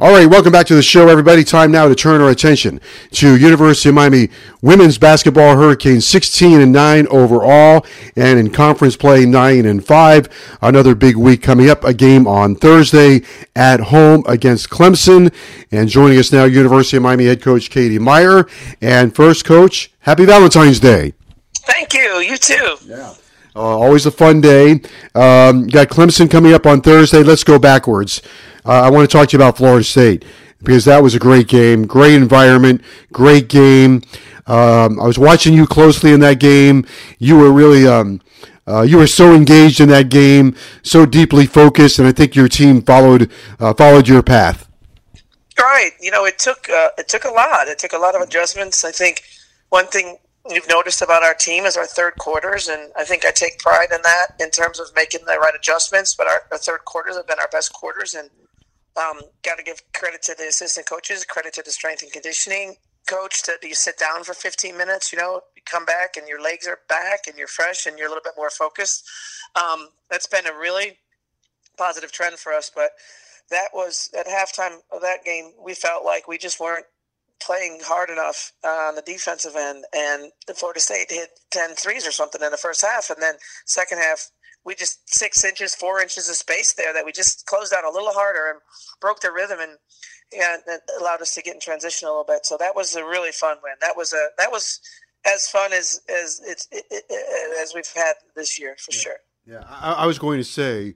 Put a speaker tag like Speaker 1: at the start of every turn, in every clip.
Speaker 1: All right, welcome back to the show, everybody. Time now to turn our attention to University of Miami women's basketball Hurricanes, 16 and 9 overall, and in conference play, 9 and 5. Another big week coming up. A game on Thursday at home against Clemson. And joining us now, University of Miami head coach Katie Meier. And first, coach, happy Valentine's Day.
Speaker 2: Thank you. You too.
Speaker 1: Yeah. Uh, always a fun day. Um, got Clemson coming up on Thursday. Let's go backwards. Uh, I want to talk to you about Florida State because that was a great game, great environment, great game. Um, I was watching you closely in that game. You were really, um, uh, you were so engaged in that game, so deeply focused, and I think your team followed uh, followed your path.
Speaker 2: Right. You know, it took uh, it took a lot. It took a lot of adjustments. I think one thing you've noticed about our team is our third quarters, and I think I take pride in that in terms of making the right adjustments. But our, our third quarters have been our best quarters, and um, got to give credit to the assistant coaches, credit to the strength and conditioning coach that you sit down for 15 minutes, you know, you come back and your legs are back and you're fresh and you're a little bit more focused. Um, that's been a really positive trend for us. But that was at halftime of that game, we felt like we just weren't playing hard enough on the defensive end. And Florida State hit 10 threes or something in the first half. And then second half, we just six inches, four inches of space there that we just closed out a little harder and broke the rhythm and yeah, that allowed us to get in transition a little bit. So that was a really fun win. That was a that was as fun as as it's it, it, as we've had this year for
Speaker 1: yeah.
Speaker 2: sure.
Speaker 1: Yeah, I, I, was going to say.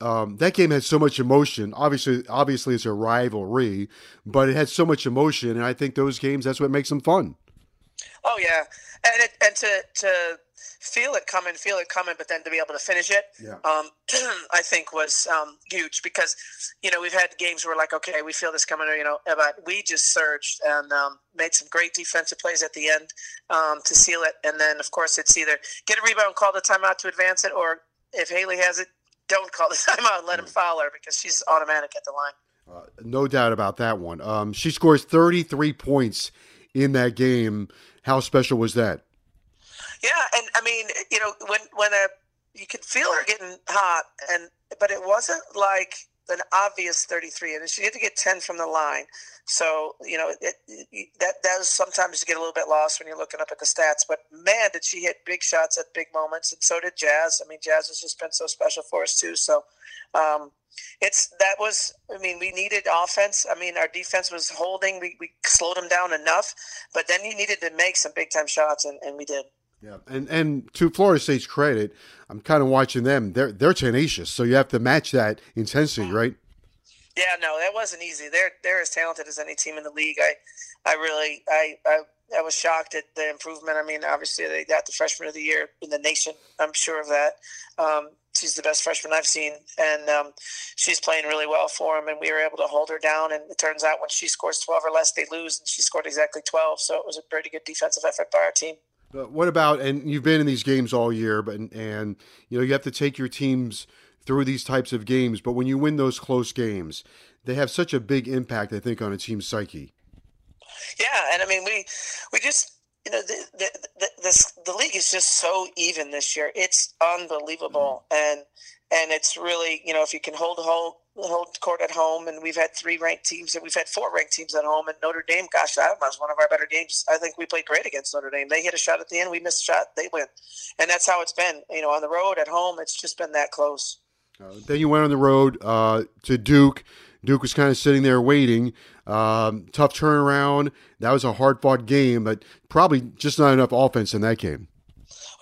Speaker 1: Um, that game had so much emotion. Obviously, obviously, it's a rivalry, but it had so much emotion, and I think those games that's what makes them fun.
Speaker 2: Oh yeah, and it, and to to feel it coming, feel it coming, but then to be able to finish it,
Speaker 1: yeah.
Speaker 2: um, I think was um, huge because, you know, we've had games where like, okay, we feel this coming, you know, but we just surged and um, made some great defensive plays at the end um, to seal it. And then, of course, it's either get a rebound, call the timeout to advance it, or if Haley has it, don't call the timeout and let him foul her because she's automatic at the line.
Speaker 1: Uh, no doubt about that one. Um, she scores 33 points in that game. How special was that?
Speaker 2: Yeah, and I mean, you know, when when a you could feel her getting hot, and but it wasn't like an obvious 33, and she had to get 10 from the line. So you know it, it, that does sometimes you get a little bit lost when you're looking up at the stats. But man, did she hit big shots at big moments, and so did Jazz. I mean, Jazz has just been so special for us too. So um, it's that was. I mean, we needed offense. I mean, our defense was holding. We, we slowed them down enough, but then you needed to make some big time shots, and, and we did.
Speaker 1: Yeah, and and to Florida State's credit, I'm kind of watching them. They're they're tenacious, so you have to match that intensity, right?
Speaker 2: Yeah, no, that wasn't easy. They're they're as talented as any team in the league. I I really I I, I was shocked at the improvement. I mean, obviously they got the freshman of the year in the nation. I'm sure of that. Um, she's the best freshman I've seen, and um, she's playing really well for them. And we were able to hold her down. And it turns out when she scores 12 or less, they lose, and she scored exactly 12. So it was a pretty good defensive effort by our team.
Speaker 1: But what about and you've been in these games all year, but and you know you have to take your teams through these types of games. But when you win those close games, they have such a big impact, I think, on a team's psyche.
Speaker 2: Yeah, and I mean we we just you know the the the, this, the league is just so even this year. It's unbelievable, mm-hmm. and and it's really you know if you can hold hold hold court at home, and we've had three ranked teams, and we've had four ranked teams at home. And Notre Dame, gosh, that was one of our better games. I think we played great against Notre Dame. They hit a shot at the end, we missed a shot, they win, and that's how it's been. You know, on the road, at home, it's just been that close.
Speaker 1: Uh, then you went on the road uh, to Duke. Duke was kind of sitting there waiting. Um, tough turnaround. That was a hard fought game, but probably just not enough offense in that game.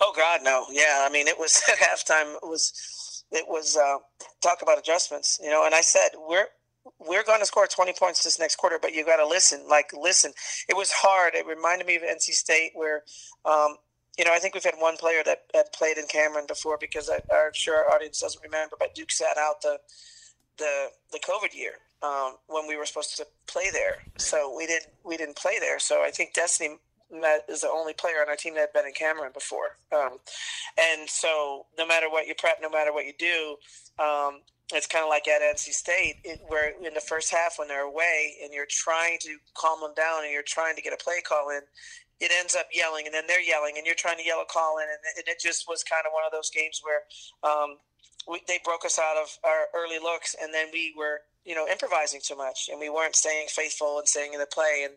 Speaker 2: Oh God, no. Yeah, I mean, it was at halftime. It was it was uh, talk about adjustments, you know. And I said we're we're going to score 20 points this next quarter, but you got to listen. Like, listen. It was hard. It reminded me of NC State, where, um, you know, I think we've had one player that, that played in Cameron before because I, I'm sure our audience doesn't remember, but Duke sat out the the the COVID year um, when we were supposed to play there. So we didn't we didn't play there. So I think Destiny is the only player on our team that had been in Cameron before. Um, and so no matter what you prep, no matter what you do, um, it's kind of like at NC State, it, where in the first half when they're away and you're trying to calm them down and you're trying to get a play call in, it ends up yelling and then they're yelling and you're trying to yell a call in, and, and it just was kind of one of those games where um, we, they broke us out of our early looks and then we were you know, improvising too much, and we weren't staying faithful and staying in the play. And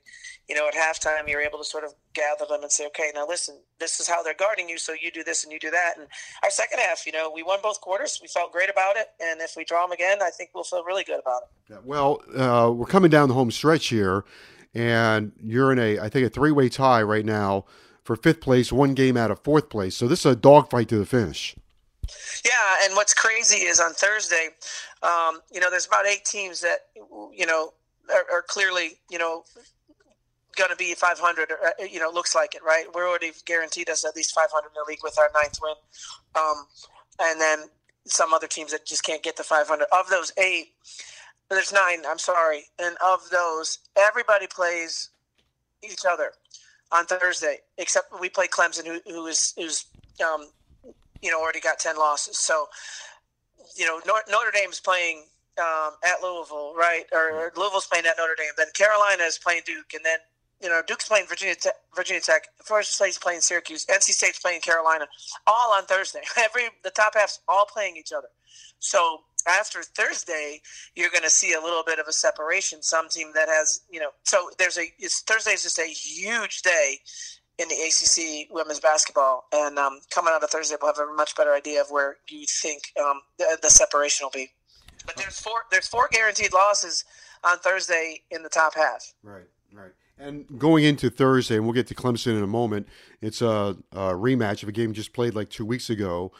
Speaker 2: you know, at halftime, you're able to sort of gather them and say, "Okay, now listen, this is how they're guarding you, so you do this and you do that." And our second half, you know, we won both quarters. We felt great about it, and if we draw them again, I think we'll feel really good about it.
Speaker 1: Yeah, well, uh, we're coming down the home stretch here, and you're in a, I think, a three-way tie right now for fifth place, one game out of fourth place. So this is a dogfight to the finish.
Speaker 2: Yeah, and what's crazy is on Thursday, um, you know, there's about eight teams that you know are, are clearly you know going to be 500. Or, uh, you know, looks like it, right? We're already guaranteed us at least 500 in the league with our ninth win, um, and then some other teams that just can't get to 500. Of those eight, there's nine. I'm sorry, and of those, everybody plays each other on Thursday, except we play Clemson, who, who is who's um, you know already got 10 losses. So you know, Notre Dame's playing um, at Louisville, right? Or Louisville's playing at Notre Dame. Then Carolina is playing Duke, and then you know Duke's playing Virginia Tech. Virginia Tech. First State's playing Syracuse. NC State's playing Carolina. All on Thursday. Every the top half's all playing each other. So after Thursday, you're going to see a little bit of a separation. Some team that has you know. So there's a. It's Thursday is just a huge day in the ACC women's basketball. And um, coming out of Thursday, we'll have a much better idea of where you think um, the, the, separation will be. But there's four there's four guaranteed losses on Thursday in the top half.
Speaker 1: Right, right. And going into Thursday, and we'll get to Clemson in a moment. It's a, a rematch of a game just played like two weeks ago.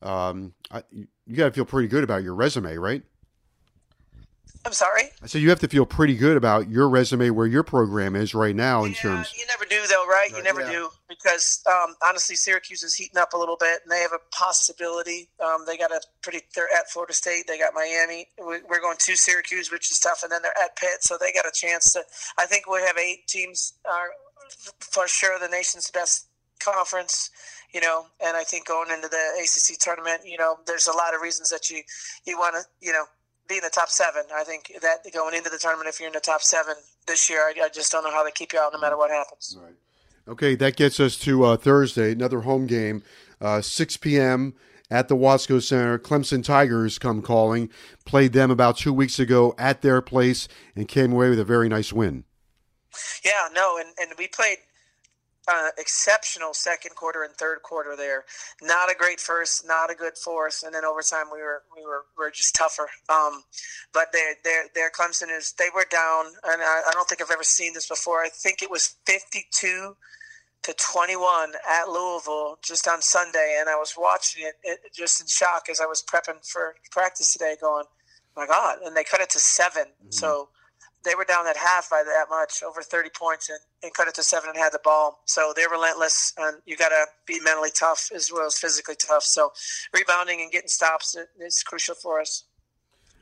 Speaker 1: Um, I, you got to feel pretty good about your resume, right?
Speaker 2: I'm sorry.
Speaker 1: I said you have to feel pretty good about your resume where your program is right now in
Speaker 2: yeah,
Speaker 1: terms.
Speaker 2: You never do though, right? You never yeah. do because um, honestly, Syracuse is heating up a little bit, and they have a possibility. Um, they got a pretty. They're at Florida State. They got Miami. We're going to Syracuse, which is tough, and then they're at Pitt, so they got a chance to. I think we have eight teams are for sure the nation's best conference you know, and I think going into the ACC tournament, you know, there's a lot of reasons that you you want to, you know, be in the top seven. I think that going into the tournament, if you're in the top seven this year, I, I just don't know how they keep you out no matter what happens.
Speaker 1: Right. Okay, that gets us to uh, Thursday, another home game, uh, 6 p.m. at the Watsco Center. Clemson Tigers come calling. Played them about two weeks ago at their place and came away with a very nice win.
Speaker 2: Yeah, no, and, and we played – uh, exceptional second quarter and third quarter there. Not a great first, not a good fourth, and then overtime we were we were, we were just tougher. Um, but their their their Clemson is they were down, and I, I, don't think I've ever seen this before. I think it was fifty two to twenty one at Louisville just on Sunday, and I was watching it, it just in shock as I was prepping for practice today, going, "My God!" And they cut it to 7 mm-hmm. So they were down at half by that much, over 30 points, and, and cut it to seven and had the ball. So they're relentless, and you got to be mentally tough as well as physically tough. So rebounding and getting stops is crucial for us.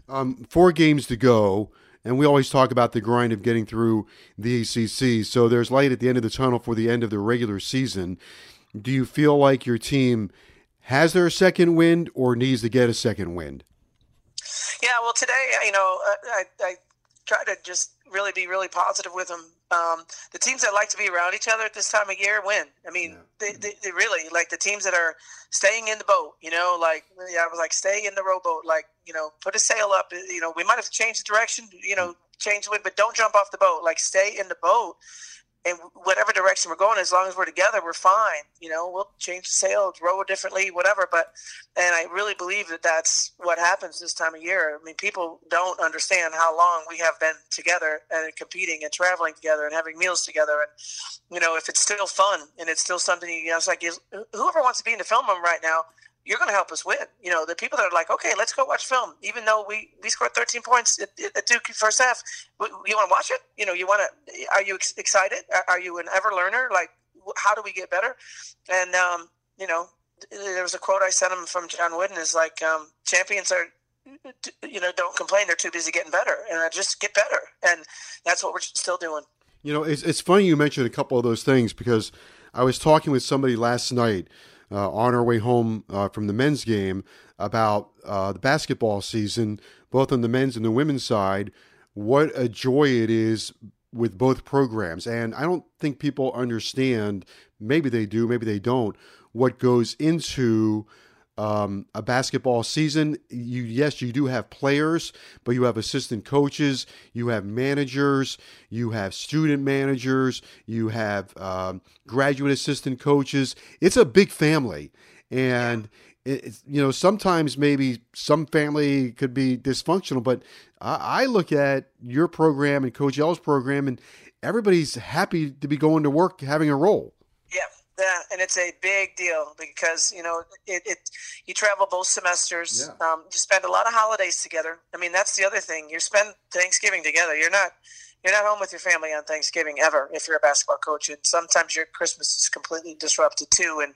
Speaker 1: Um, four games to go, and we always talk about the grind of getting through the ACC. So there's light at the end of the tunnel for the end of the regular season. Do you feel like your team has their second wind or needs to get a second wind?
Speaker 2: Yeah, well, today, you know, I, I try to just really be really positive with them. Um, the teams that like to be around each other at this time of year win. I mean, yeah. they, mm-hmm. they, they, really like the teams that are staying in the boat. You know, like yeah, I was like, stay in the rowboat. Like you know, put a sail up. Uh, you know, we might have to change the direction. You know, mm-hmm. change the wind, but don't jump off the boat. Like stay in the boat. And whatever direction we're going, as long as we're together, we're fine. You know, we'll change the sail, row differently, whatever. But, and I really believe that that's what happens this time of year. I mean, people don't understand how long we have been together and competing and traveling together and having meals together. And, you know, if it's still fun and it's still something, you know, it's like whoever wants to be in the film room right now, you're going to help us win. You know, the people that are like, okay, let's go watch film, even though we, we scored 13 points at, at Duke first half. You want to watch it? You know, you want to, are you excited? Are you an ever learner? Like, how do we get better? And, um, you know, there was a quote I sent him from John Wooden is like, um, champions are, you know, don't complain. They're too busy getting better and I just get better. And that's what we're still doing.
Speaker 1: You know, it's, it's funny you mentioned a couple of those things because I was talking with somebody last night uh, on our way home uh, from the men's game about uh, the basketball season, both on the men's and the women's side. What a joy it is with both programs. And I don't think people understand, maybe they do, maybe they don't, what goes into um, a basketball season. You yes, you do have players, but you have assistant coaches, you have managers, you have student managers, you have um, graduate assistant coaches. It's a big family, and it's, you know sometimes maybe some family could be dysfunctional, but I, I look at your program and Coach L's program, and everybody's happy to be going to work, having a role.
Speaker 2: Yeah, and it's a big deal because you know it. it you travel both semesters. Yeah. Um, you spend a lot of holidays together. I mean, that's the other thing. You spend Thanksgiving together. You're not you're not home with your family on Thanksgiving ever if you're a basketball coach. And sometimes your Christmas is completely disrupted too. And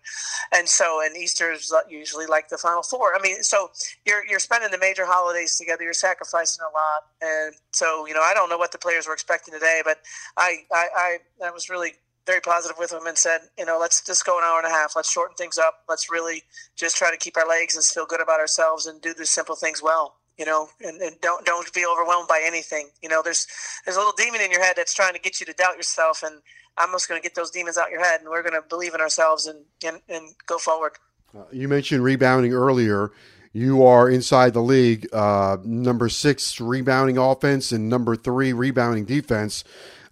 Speaker 2: and so and Easter is usually like the Final Four. I mean, so you're you're spending the major holidays together. You're sacrificing a lot. And so you know, I don't know what the players were expecting today, but I I I, I was really very positive with him and said, you know, let's just go an hour and a half. Let's shorten things up. Let's really just try to keep our legs and feel good about ourselves and do the simple things well. You know, and, and don't don't be overwhelmed by anything. You know, there's there's a little demon in your head that's trying to get you to doubt yourself, and I'm just going to get those demons out your head, and we're going to believe in ourselves and and, and go forward.
Speaker 1: Uh, you mentioned rebounding earlier. You are inside the league, uh, number six rebounding offense and number three rebounding defense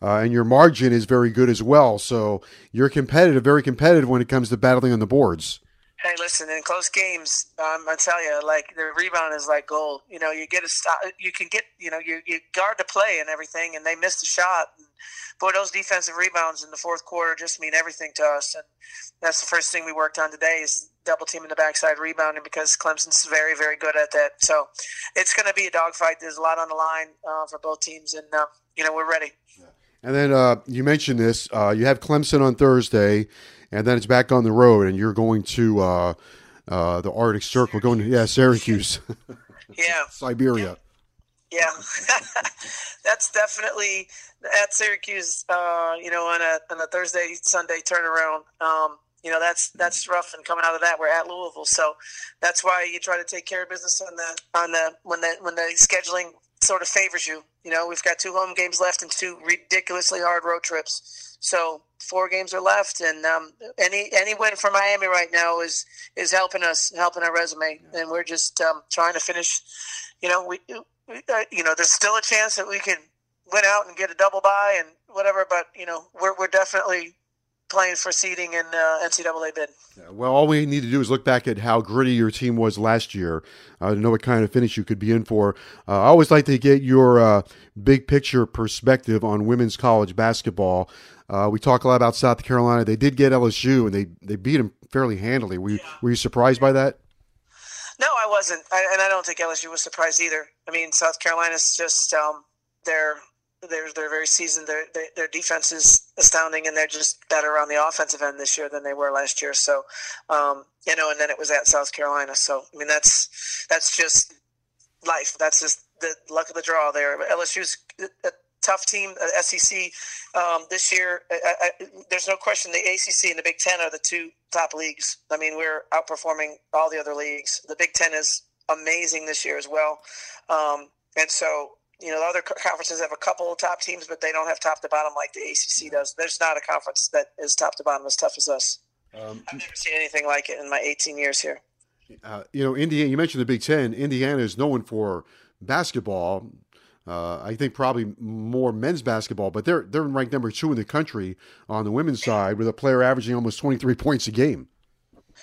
Speaker 1: uh, and your margin is very good as well. So you're competitive, very competitive when it comes to battling on the boards.
Speaker 2: Hey, listen, in close games, um, I tell you, like the rebound is like gold. You know, you get a stop, you can get, you know, you, you guard the play and everything, and they missed a shot. And boy, those defensive rebounds in the fourth quarter just mean everything to us. And that's the first thing we worked on today is double teaming the backside rebounding because Clemson's very, very good at that. So it's going to be a dogfight. There's a lot on the line uh, for both teams, and uh, you know we're ready.
Speaker 1: Yeah. And then uh, you mentioned this. Uh, you have Clemson on Thursday, and then it's back on the road, and you're going to uh, uh the Arctic Circle, going to yeah Syracuse,
Speaker 2: yeah,
Speaker 1: Siberia.
Speaker 2: Yeah, that's definitely at Syracuse. Uh, you know, on a on a Thursday Sunday turnaround. Um, you know that's that's rough and coming out of that we're at Louisville so that's why you try to take care of business on the on the when the when the scheduling sort of favors you. You know, we've got two home games left and two ridiculously hard road trips. So four games are left, and um, any any win for Miami right now is is helping us, helping our resume, and we're just um, trying to finish. You know, we, we uh, you know, there's still a chance that we can win out and get a double bye and whatever, but you know, we're we're definitely playing for seeding in uh, NCAA bid.
Speaker 1: Yeah, well, all we need to do is look back at how gritty your team was last year uh, to know what kind of finish you could be in for. Uh, I always like to get your uh, big picture perspective on women's college basketball. Uh, we talk a lot about South Carolina. They did get LSU, and they, they beat them fairly handily. Were you, yeah. were you surprised by that?
Speaker 2: No, I wasn't, I, and I don't think LSU was surprised either. I mean, South Carolina's just um, they're they're they're very seasoned. Their their defense is astounding, and they're just better on the offensive end this year than they were last year. So, um, you know, and then it was at South Carolina. So, I mean, that's that's just life. That's just the luck of the draw there. LSU's a tough team. SEC um, this year. I, I, there's no question. The ACC and the Big Ten are the two top leagues. I mean, we're outperforming all the other leagues. The Big Ten is amazing this year as well. Um, and so you know, the other conferences have a couple of top teams, but they don't have top to bottom like the ACC does. There's not a conference that is top to bottom as tough as us. Um, I've never seen anything like it in my 18 years here.
Speaker 1: Uh, you know, Indiana. You mentioned the Big Ten. Indiana is known for basketball. Uh, I think probably more men's basketball, but they're they're ranked number two in the country on the women's side with a player averaging almost 23 points a game.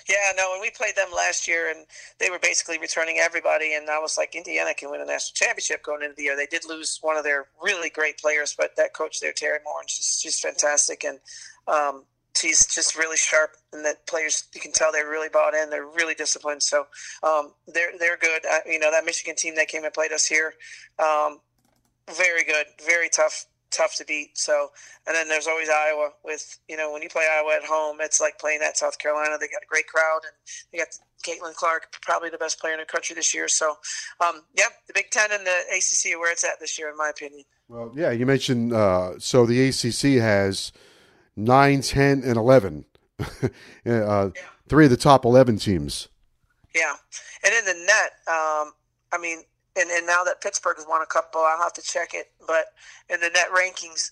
Speaker 2: Yeah, no, and we played them last year, and they were basically returning everybody. And I was like, Indiana can win a national championship going into the year. They did lose one of their really great players, but that coach there, Teri Moren, she's, she's fantastic, and um, she's just really sharp. And that players, you can tell they're really bought in. They're really disciplined. So um, they're they're good. I, you know, that Michigan team that came and played us here, um, very good, very tough tough to beat. So, and then there's always Iowa with, you know, when you play Iowa at home, it's like playing at South Carolina. They got a great crowd and they got Caitlin Clark, probably the best player in the country this year. So, um, yeah, the Big Ten and the ACC are where it's at this year, in my opinion.
Speaker 1: Well, yeah, you mentioned, uh, so the ACC has 9, 10, and 11. uh, yeah. Three of the top 11 teams.
Speaker 2: Yeah. And in the net, um, I mean, and, and now that Pittsburgh has won a couple, I'll have to check it. But in the net rankings,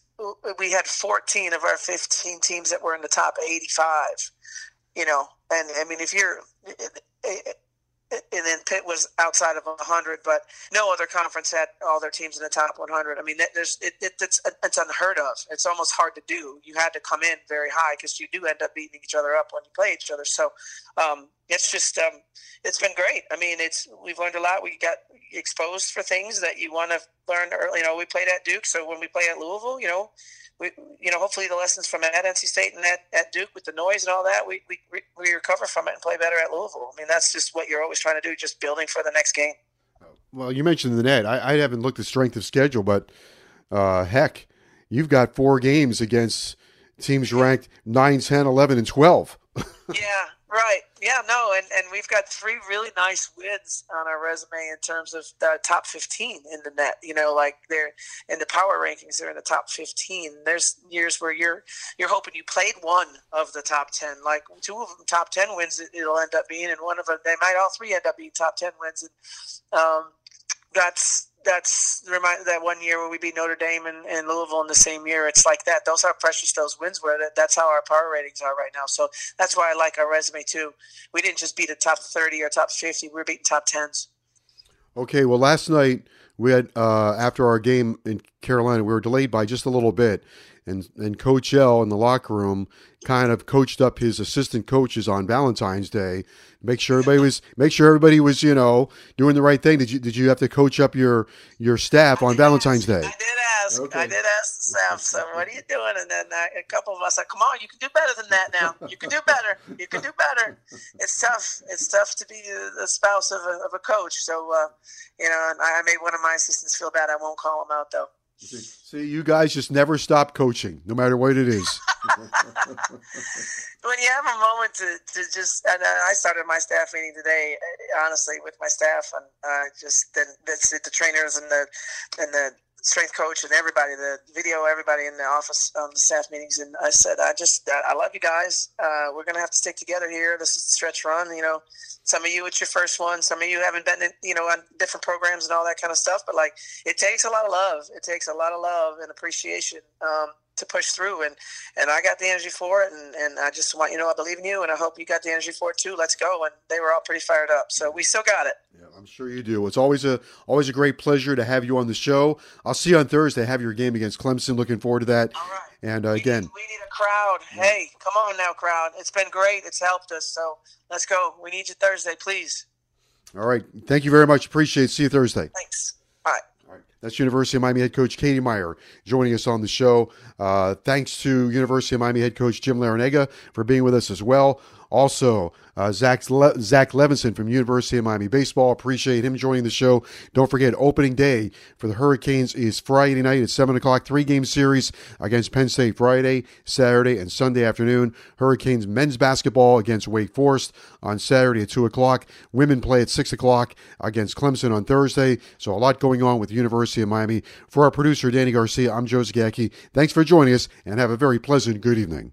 Speaker 2: we had 14 of our 15 teams that were in the top 85. You know, and I mean, if you're, and then Pitt was outside of 100, but no other conference had all their teams in the top 100. I mean, there's it, it, it's it's unheard of. It's almost hard to do. You had to come in very high because you do end up beating each other up when you play each other. So um, it's just um, it's been great. I mean, it's we've learned a lot. We got exposed for things that you want to learn early. You know, we played at Duke, so when we play at Louisville, you know, we, you know, hopefully the lessons from at NC State and at, at Duke with the noise and all that, we, we, we recover from it and play better at Louisville. I mean, that's just what you're always trying to do, just building for the next game.
Speaker 1: Well, you mentioned the net. I, I haven't looked at strength of schedule, but uh, heck, you've got four games against teams ranked 9, 10, 11, and 12.
Speaker 2: yeah, Right. Yeah. No. And and we've got three really nice wins on our resume in terms of the top fifteen in the net. You know, like they're in the power rankings. They're in the top fifteen. There's years where you're you're hoping you played one of the top ten. Like two of them top ten wins. It'll end up being, and one of them they might all three end up being top ten wins. And um, that's that's remind that one year when we beat Notre Dame and, and, Louisville in the same year. It's like that. Those are precious. Those wins were. That, That's how our power ratings are right now. So that's why I like our resume too. We didn't just beat a top thirty or top fifty. We are beating top tens.
Speaker 1: Okay. Well, last night we had uh, after our game in Carolina, we were delayed by just a little bit, and and Coach L in the locker room kind of coached up his assistant coaches on Valentine's Day. Make sure everybody was make sure everybody was you know doing the right thing. Did you did you have to coach up your your staff on Valentine's
Speaker 2: ask,
Speaker 1: Day?
Speaker 2: I did ask. Okay. I did ask the staff. So what are you doing? And then a couple of us said, "Come on, you can do better than that. Now you can do better. You can do better." It's tough. It's tough to be the spouse of a, of a coach. So uh, you know, I made one of my assistants feel bad. I won't call him out though.
Speaker 1: See, you guys just never stop coaching, no matter what it is.
Speaker 2: when you have a moment to, to just, and I started my staff meeting today, honestly, with my staff, and uh, just the, the, the trainers and the and the strength coach and everybody, the video, everybody in the office, um, the staff meetings, and I said, I just, I love you guys. Uh, we're gonna have to stick together here. This is the stretch run. You know, some of you it's your first one. Some of you haven't been, in, you know, on different programs and all that kind of stuff. But like, it takes a lot of love. It takes a lot of love and appreciation. Um, to push through and and I got the energy for it and, and I just want you know I believe in you and I hope you got the energy for it too. Let's go and they were all pretty fired up. So we still got it.
Speaker 1: Yeah, I'm sure you do. It's always a always a great pleasure to have you on the show. I'll see you on Thursday. Have your game against Clemson. Looking forward to that.
Speaker 2: All right.
Speaker 1: And uh, again,
Speaker 2: we need a crowd. Yeah. Hey, come on now, crowd. It's been great. It's helped us. So let's go. We need you Thursday, please.
Speaker 1: All right. Thank you very much. Appreciate it. See you Thursday.
Speaker 2: Thanks.
Speaker 1: That's University of Miami head coach Katie Meier joining us on the show. Uh, thanks to University of Miami head coach Jim Larrañaga for being with us as well. Also, uh, Zach, Le- Zach Levinson from University of Miami Baseball. Appreciate him joining the show. Don't forget, opening day for the Hurricanes is Friday night at 7 o'clock. Three game series against Penn State Friday, Saturday, and Sunday afternoon. Hurricanes men's basketball against Wake Forest on Saturday at 2 o'clock. Women play at 6 o'clock against Clemson on Thursday. So a lot going on with University of Miami. For our producer, Danny Garcia, I'm Joe Zagacki. Thanks for joining us and have a very pleasant good evening.